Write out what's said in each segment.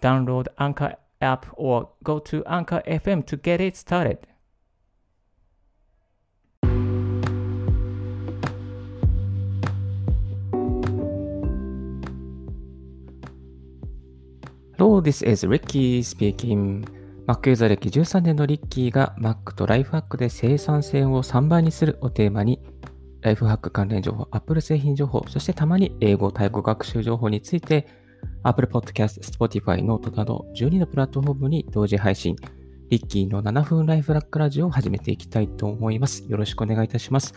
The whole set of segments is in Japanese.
Download Anchor app or go to Anchor FM to get it started. Hello, this is Ricky speaking. Mac ユーザー歴13年のリッキーが Mac とライフハックで生産性を3倍にするをテーマに、ライフハック関連情報、Apple 製品情報、そしてたまに英語、タイ語学習情報について Apple Podcast、Spotify、Note など12のプラットフォームに同時配信、リッキーの7分ライフラックラジオを始めていきたいと思います。よろしくお願いいたします。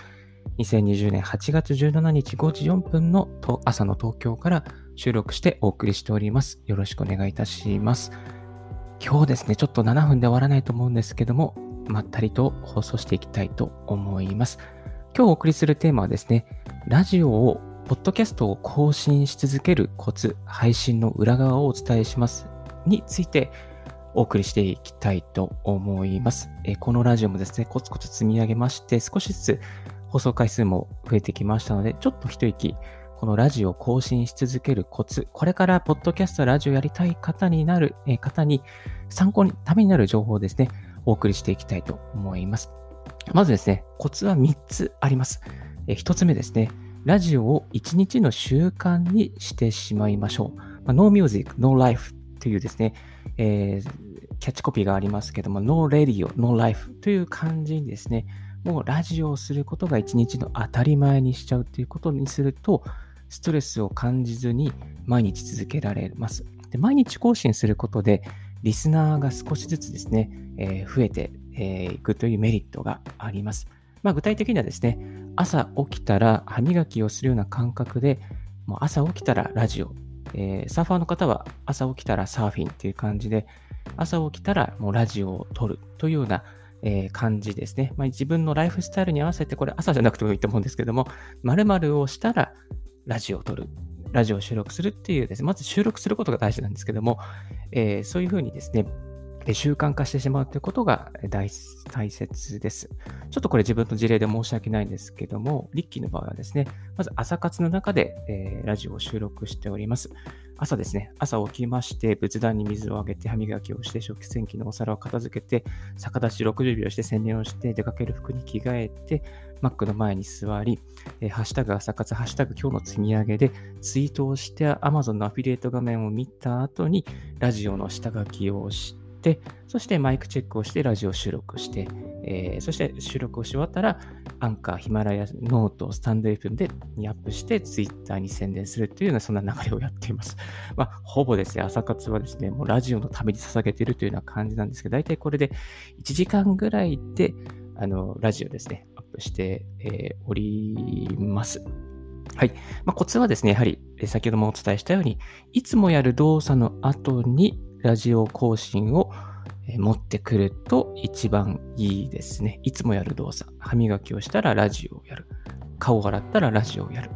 2020年8月17日5時4分の朝の東京から収録してお送りしております。よろしくお願いいたします。今日ですね、ちょっと7分で終わらないと思うんですけども、まったりと放送していきたいと思います。今日お送りするテーマはですね、ラジオを、ポッドキャストを更新し続けるコツ、配信の裏側をお伝えしますについてお送りしていきたいと思います。えこのラジオもですね、コツコツ積み上げまして、少しずつ放送回数も増えてきましたので、ちょっと一息このラジオを更新し続けるコツ、これからポッドキャスト、ラジオやりたい方になる、え方に参考に、ためになる情報をですね、お送りしていきたいと思います。まずですね、コツは3つあります。え1つ目ですね、ラジオを1日の習慣にしてしまいましょう。まあ、no music, no life というですね、えー、キャッチコピーがありますけども、no radio, no life という感じにですね、もうラジオをすることが1日の当たり前にしちゃうということにすると、ストレスを感じずに毎日続けられます。で毎日更新することで、リスナーが少しずつですね、えー、増えてい、えー、くというメリットがあります。まあ、具体的にはですね、朝起きたら歯磨きをするような感覚で、もう朝起きたらラジオ、えー、サーファーの方は朝起きたらサーフィンっていう感じで、朝起きたらもうラジオを撮るというような、えー、感じですね。まあ、自分のライフスタイルに合わせて、これ朝じゃなくてもいいと思うんですけども、〇〇をしたらラジオを撮る、ラジオを収録するっていうですね、まず収録することが大事なんですけども、えー、そういうふうにですね、習慣化してしまうということが大切です。ちょっとこれ自分の事例で申し訳ないんですけども、リッキーの場合はですね、まず朝活の中で、えー、ラジオを収録しております。朝ですね、朝起きまして、仏壇に水をあげて、歯磨きをして、食洗機のお皿を片付けて、逆立ち60秒して洗練をして、出かける服に着替えて、Mac の前に座り、えー、ハッシュタグ朝活、ハッシュタグ今日の積み上げで、ツイートをして、Amazon のアフィリエイト画面を見た後に、ラジオの下書きをし、て、そしてマイクチェックをしてラジオ収録して、えー、そして収録をし終わったら、アンカー、ヒマラヤ、ノート、スタンド FM でにアップして、ツイッターに宣伝するというような、そんな流れをやっています。まあ、ほぼですね、朝活はですね、もうラジオのために捧げているというような感じなんですけど、大体これで1時間ぐらいで、あの、ラジオですね、アップして、え、おります。はい。まあ、コツはですね、やはり、先ほどもお伝えしたように、いつもやる動作の後にラジオ更新を持ってくると一番いいですね。いつもやる動作。歯磨きをしたらラジオをやる。顔を洗ったらラジオをやる。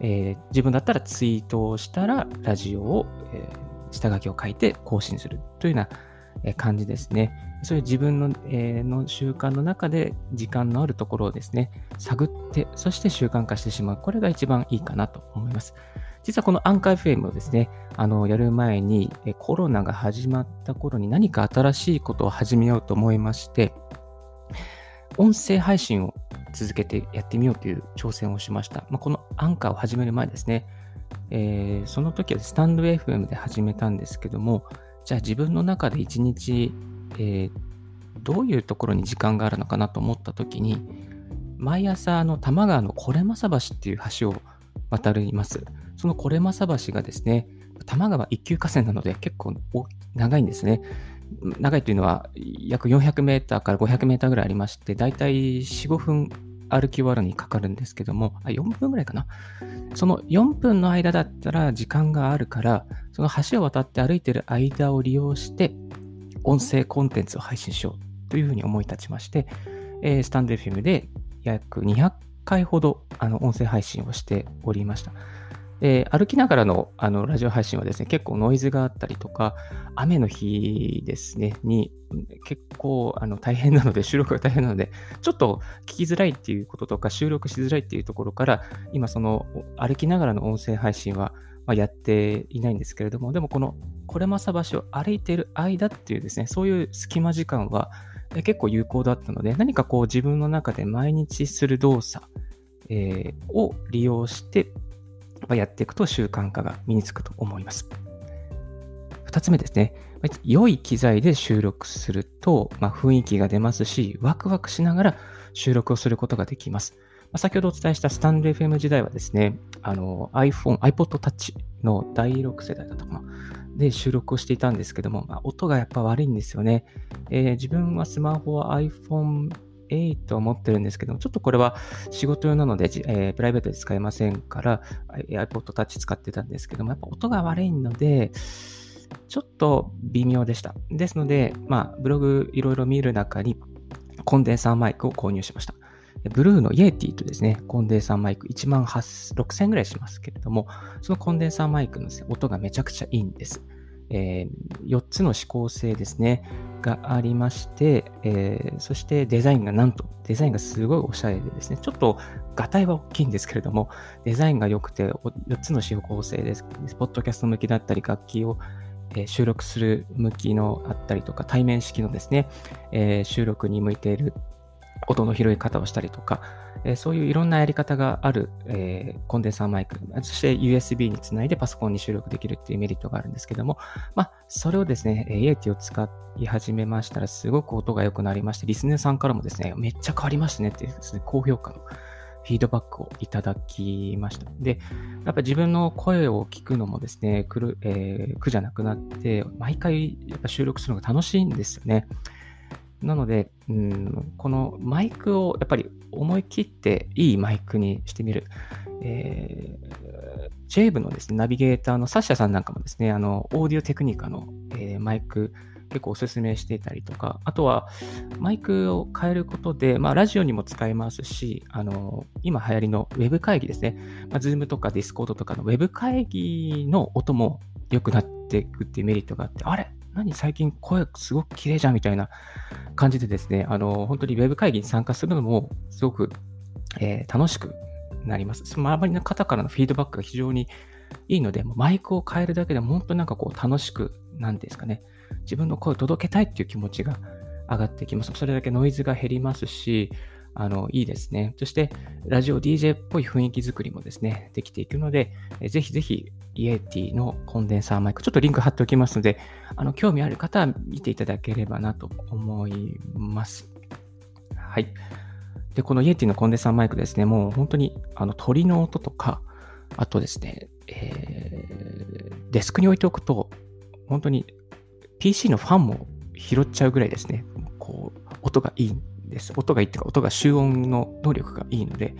えー、自分だったらツイートをしたらラジオを、えー、下書きを書いて更新するというような感じですね。そういう自分の,、えー、の習慣の中で時間のあるところをですね、探って、そして習慣化してしまう。これが一番いいかなと思います。実はこのアンカー FM をですね、あの、やる前に、コロナが始まった頃に何か新しいことを始めようと思いまして、音声配信を続けてやってみようという挑戦をしました。まあ、このアンカーを始める前ですね、えー、その時はスタンド FM で始めたんですけども、じゃあ自分の中で一日、えー、どういうところに時間があるのかなと思った時に、毎朝あの多摩川のこれまさ橋っていう橋を渡ります。そのこれまさ橋がですね、多摩川一級河川なので結構長いんですね。長いというのは約400メーターから500メーターぐらいありまして、だいたい4、5分歩き終わるにかかるんですけども、あ4分ぐらいかな。その4分の間だったら時間があるから、その橋を渡って歩いてる間を利用して、音声コンテンツを配信しようというふうに思い立ちまして、えー、スタンド FM で約200回ほどあの音声配信をしておりました。で歩きながらのあのラジオ配信はですね、結構ノイズがあったりとか、雨の日ですね、に結構あの大変なので、収録が大変なので、ちょっと聞きづらいっていうこととか、収録しづらいっていうところから、今その歩きながらの音声配信はまあやっていないんですけれども、でもこのこれまさ橋を歩いている間っていうですね、そういう隙間時間は結構有効だったので、何かこう自分の中で毎日する動作、えー、を利用して、やっていくと習慣化が身につくと思います。二つ目ですね。良い機材で収録すると、まあ、雰囲気が出ますし、ワクワクしながら収録をすることができます。まあ、先ほどお伝えしたスタンド FM 時代はですね、あの iPhone、iPod Touch の第6世代だったか。で収録をしていたんですけども、まあ、音がやっぱ悪いんですよね。えー、自分はスマホは iPhone 8を持ってるんですけども、ちょっとこれは仕事用なので、えー、プライベートで使えませんから、iPod Touch 使ってたんですけども、やっぱ音が悪いので、ちょっと微妙でした。ですので、まあ、ブログいろいろ見る中に、コンデンサーマイクを購入しました。ブルーのイエティとですね、コンデンサーマイク1万6000円ぐらいしますけれども、そのコンデンサーマイクの、音がめちゃくちゃいいんです。えー、4つの指向性ですね、がありまして、えー、そしてデザインがなんと、デザインがすごいおしゃれでですね、ちょっとガタイは大きいんですけれども、デザインが良くて、4つの四方構成です。ポッドキャスト向きだったり、楽器をえ収録する向きのあったりとか、対面式のですね、えー、収録に向いている音の拾い方をしたりとか、えー、そういういろんなやり方がある、えー、コンデンサーマイク、そして USB につないでパソコンに収録できるっていうメリットがあるんですけども、まあ、それをですね、イエティを使い始めましたら、すごく音が良くなりまして、リスネーさんからもですね、めっちゃ変わりましたねっていうですね、高評価のフィードバックをいただきました。で、やっぱ自分の声を聞くのもですね、苦,、えー、苦じゃなくなって、毎回やっぱ収録するのが楽しいんですよね。なので、うん、このマイクをやっぱり思い切っていいマイクにしてみる。えー、ジェイブのですね、ナビゲーターのサッシャさんなんかもですね、あの、オーディオテクニカの、えー、マイク結構おすすめしていたりとか、あとはマイクを変えることで、まあ、ラジオにも使えますし、あの、今流行りのウェブ会議ですね、まあ、Zoom とか Discord とかのウェブ会議の音も良くなっていくっていうメリットがあって、あれ？何最近声すごく綺麗じゃんみたいな感じでですね、あの、本当にウェブ会議に参加するのもすごく、えー、楽しくなります。その周りの方からのフィードバックが非常にいいので、マイクを変えるだけでも本当になんかこう楽しく、なんですかね、自分の声を届けたいっていう気持ちが上がってきます。それだけノイズが減りますし、あの、いいですね。そして、ラジオ DJ っぽい雰囲気作りもですね、できていくので、ぜひぜひ、イエティのコンデンサーマイク、ちょっとリンク貼っておきますので、あの、興味ある方は見ていただければなと思います。はい。で、このイエティのコンデンサーマイクですね、もう本当に、あの、鳥の音とか、あとですね、えー、デスクに置いておくと、本当に PC のファンも拾っちゃうぐらいですね、こう、音がいいんです。音がいいっていうか、音が集音の能力がいいので、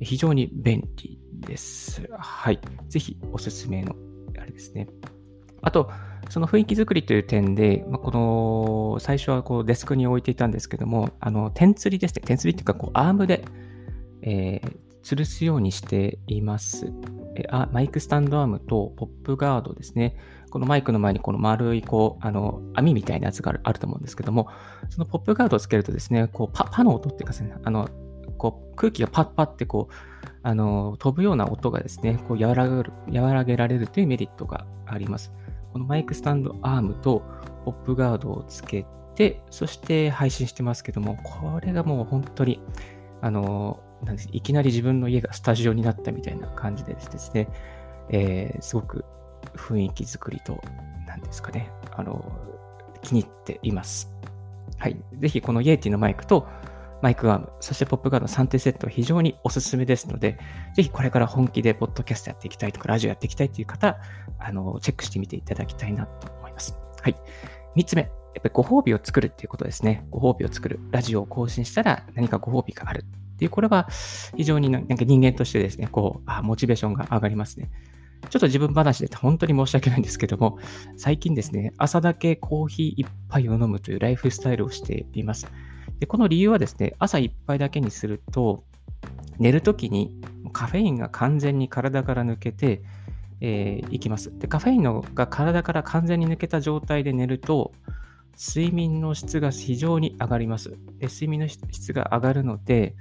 非常に便利です。はい。ぜひおすすめの、あれですね。あと、その雰囲気作りという点で、まあ、この、最初はこうデスクに置いていたんですけども、あの、点釣りですね。点釣りっていうか、こう、アームで、えー、吊るすようにしています。えあマイクスタンドアームとポップガードですね。このマイクの前にこの丸いこう、あの、網みたいなやつがあると思うんですけども、そのポップガードをつけるとですね、こうパ、パの音っていうかですね、あの、こう空気がパッパってこう、あの、飛ぶような音がですね、こう和らげる、和らげられるというメリットがあります。このマイクスタンドアームとポップガードをつけて、そして配信してますけども、これがもう本当に、あの、なんですいきなり自分の家がスタジオになったみたいな感じでですね、えー、すごく雰囲気作りと、何ですかね、あの、気に入っています。はい。ぜひこのイエティのマイクとマイクアーム、そしてポップガードの3点セットは非常におすすめですので、ぜひこれから本気でポッドキャストやっていきたいとか、ラジオやっていきたいという方、あの、チェックしてみていただきたいなと思います。はい。3つ目、やっぱりご褒美を作るっていうことですね。ご褒美を作る。ラジオを更新したら何かご褒美がある。っていう、これは非常になんか人間としてですね、こう、あ、モチベーションが上がりますね。ちょっと自分話で本当に申し訳ないんですけども、最近ですね、朝だけコーヒー一杯を飲むというライフスタイルをしています。でこの理由はですね、朝一杯だけにすると、寝るときにカフェインが完全に体から抜けて、えー、いきます。で、カフェインのが体から完全に抜けた状態で寝ると、睡眠の質が非常に上がります。で睡眠の質が上がるので、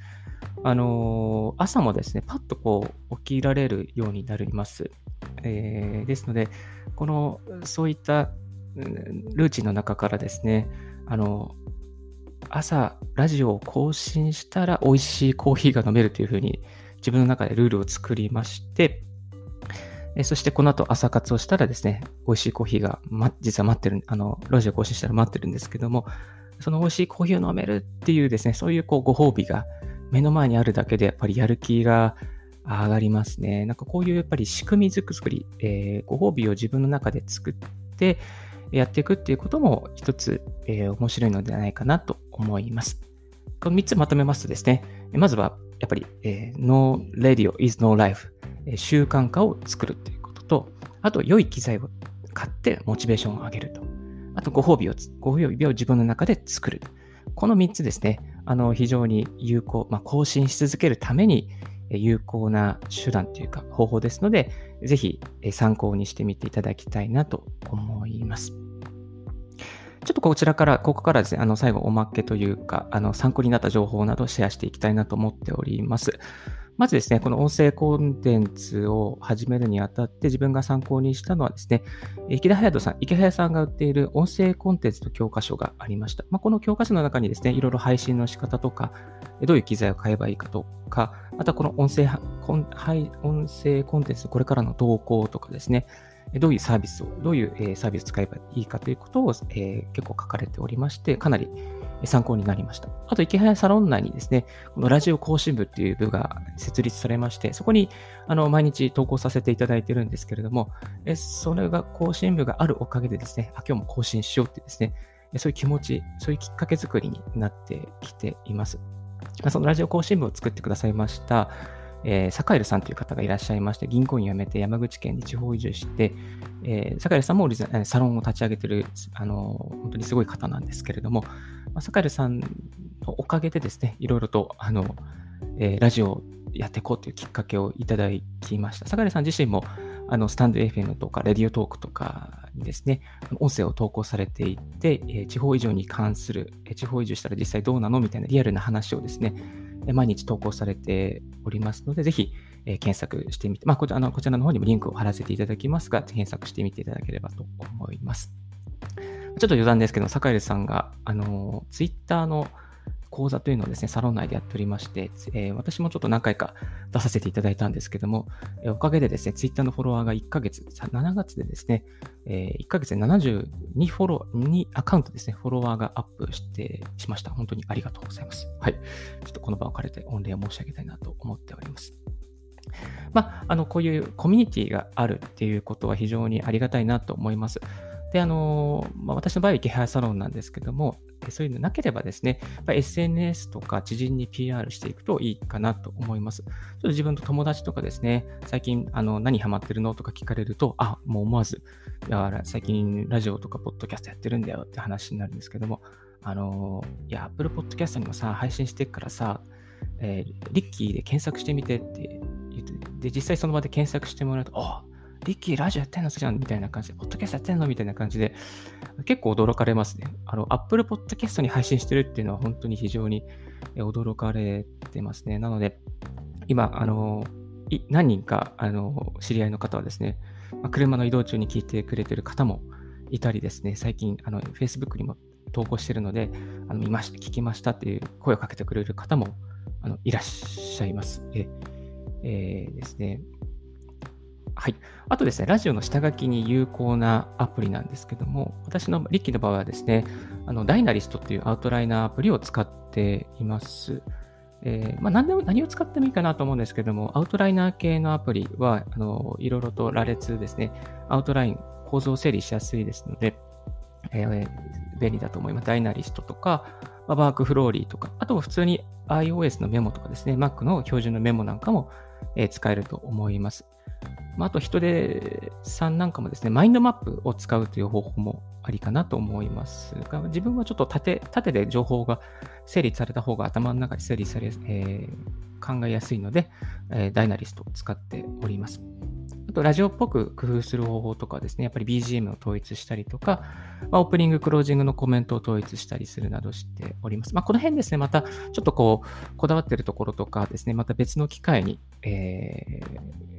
あのー、朝もですね、パッとこう起きられるようになります。えー、ですので、この、そういったルーチンの中からですね、あの、朝、ラジオを更新したら美味しいコーヒーが飲めるというふうに自分の中でルールを作りまして、えそしてこの後朝活をしたらですね、美味しいコーヒーが、ま、実は待ってる、あの、ラジオ更新したら待ってるんですけども、その美味しいコーヒーを飲めるっていうですね、そういうこうご褒美が目の前にあるだけでやっぱりやる気が上がりますね。なんかこういうやっぱり仕組み作り、えー、ご褒美を自分の中で作ってやっていくっていうことも一つ、えー、面白いのではないかなと思います。この3つまとめますとですね、まずはやっぱり、えー、No Radio is No Life、えー、習慣化を作るということと、あと良い機材を買ってモチベーションを上げると。あとご褒美を、ご褒美を自分の中で作る。この3つですね、あの非常に有効、まあ、更新し続けるために有効な手段というか方法ですので、ぜひ参考にしてみていただきたいなと思います。ちょっとこちらから、ここからですね、あの最後おまけというか、あの参考になった情報などをシェアしていきたいなと思っております。まずですね、この音声コンテンツを始めるにあたって自分が参考にしたのはですね、池田隼人さん、池早さんが売っている音声コンテンツの教科書がありました。まあ、この教科書の中にですね、いろいろ配信の仕方とか、どういう機材を買えばいいかとか、またこの音声コン音声コンテンツこれからの動向とかですね、どういうサービスを、どういうサービスを使えばいいかということを、え、結構書かれておりまして、かなり参考になりました。あと、池早サロン内にですね、このラジオ更新部っていう部が設立されまして、そこにあの毎日投稿させていただいてるんですけれども、えそれが更新部があるおかげでですね、あ今日も更新しようってですね、そういう気持ち、そういうきっかけ作りになってきています。そのラジオ更新部を作ってくださいました、えー、サカエルさんという方がいらっしゃいまして、銀行員を辞めて山口県に地方移住して、えー、サカエルさんもサロンを立ち上げてる、あの本当にすごい方なんですけれども、まあ、サカエルさんのおかげでですね、いろいろと、あの、えー、ラジオをやっていこうというきっかけをいただきました。サカエルさん自身も、あの、スタンド FM とか、レディオトークとかにですね、音声を投稿されていて、え、地方移住に関する、え、地方移住したら実際どうなのみたいなリアルな話をですね、え毎日投稿されておりますので、ぜひ、え、検索してみて、まあこちあの、こちらの方にもリンクを貼らせていただきますが、検索してみていただければと思います。ちょっと余談ですけど、坂井さんが、あの、ツイッターの講座というのをですね、サロン内でやっておりまして、えー、私もちょっと何回か出させていただいたんですけども、えー、おかげでですね、ツイッターのフォロワーが1ヶ月、7月でですね、えー、1ヶ月で72フォロー、2アカウントですね、フォロワーがアップしてしました。本当にありがとうございます。はい。ちょっとこの場を借りて御礼を申し上げたいなと思っております。まあ、あの、こういうコミュニティがあるっていうことは非常にありがたいなと思います。で、あの、まあ、私の場合は池早サロンなんですけども、そういうのなければですね、SNS とか知人に PR していくといいかなと思います。ちょっと自分と友達とかですね、最近あの何ハマってるのとか聞かれると、あ、もう思わず、いや最近ラジオとかポッドキャストやってるんだよって話になるんですけども、あの、いや、Apple Podcast にもさ、配信してっからさ、えー、リッキーで検索してみてって言って、で、実際その場で検索してもらうと、あ、リッキーラジオやってんの？じゃんみたいな感じで、ポッドキャストやってんの？みたいな感じで、結構驚かれますね。あの、Apple Podcast に配信してるっていうのは本当に非常に驚かれてますね。なので、今、あの、何人か、あの、知り合いの方はですね、ま車の移動中に聞いてくれてる方もいたりですね、最近、あの、Facebook にも投稿してるので、あの見ました、聞きましたっていう声をかけてくれる方もあのいらっしゃいます。ええー、ですね。はい。あとですね、ラジオの下書きに有効なアプリなんですけども、私のリッキーの場合はですね、あのダイナリストっていうアウトライナーアプリを使っています。えー、まあ、何でも何を使ってもいいかなと思うんですけども、アウトライナー系のアプリは、あのいろいろと羅列ですね、アウトライン、構造整理しやすいですので、えー、便利だと思います。ダイナリストとか、まあ、ワークフローリーとか、あとは普通に iOS のメモとかですね、Mac の標準のメモなんかも、えー、使えると思います。まあ、あと人手さんなんかもですね、マインドマップを使うという方法もありかなと思いますが、自分はちょっと縦縦で情報が整理された方が頭の中に整理され、えー、考えやすいので、えー、ダイナリストを使っております。あと、ラジオっぽく工夫する方法とかですね、やっぱり BGM を統一したりとか、まあ、オープニング、クロージングのコメントを統一したりするなどしております。まあ、この辺ですね、またちょっとこう、こだわってるところとかですね、また別の機会に、え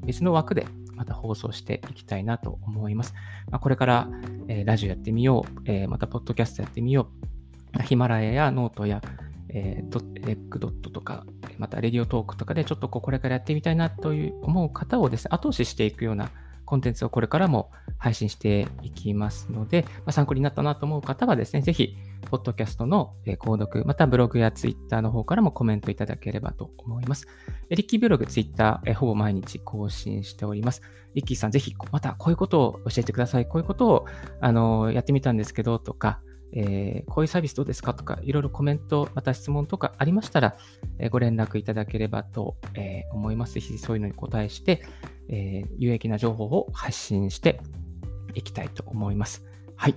ー、別の枠でまた放送していきたいなと思います。まあ、これから、えー、ラジオやってみよう、えー、またポッドキャストやってみよう、ヒマラヤやノートや、えー、レックドットとか、また Radiotalk とかでちょっとこうこれからやってみたいなという思う方をですね、後押ししていくようなコンテンツをこれからも配信していきますので、まあ、参考になったなと思う方はですね、ぜひ、ポッドキャストの購読、またブログやツイッターの方からもコメントいただければと思います。リッキーブログ、ツイッター、ほぼ毎日更新しております。リッキーさん、ぜひ、またこういうことを教えてください。こういうことを、あの、やってみたんですけど、とか、えー、こういうサービスどうですかとか、いろいろコメント、また質問とかありましたら、えー、ご連絡いただければと、えー、思います。ぜひそういうのに答えして、え有益な情報を発信していきたいと思います。はい。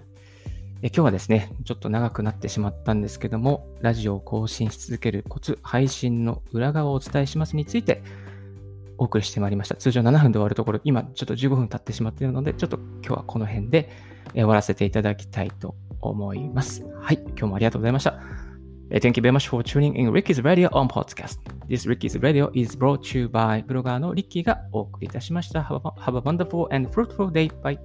え今日はですね、ちょっと長くなってしまったんですけども、ラジオを更新し続けるコツ、配信の裏側をお伝えしますについて、お送りしてまいりました。通常7分で終わるところ、今ちょっと15分経ってしまっているので、ちょっと今日はこの辺で終わらせていただきたいと思います。はい。今日もありがとうございました。Thank you very much for tuning in Ricky's Radio on Podcast. This Ricky's Radio is brought to you by ブロガーのリッキーがお送りいたしました。Have a, have a wonderful and fruitful day. Bye.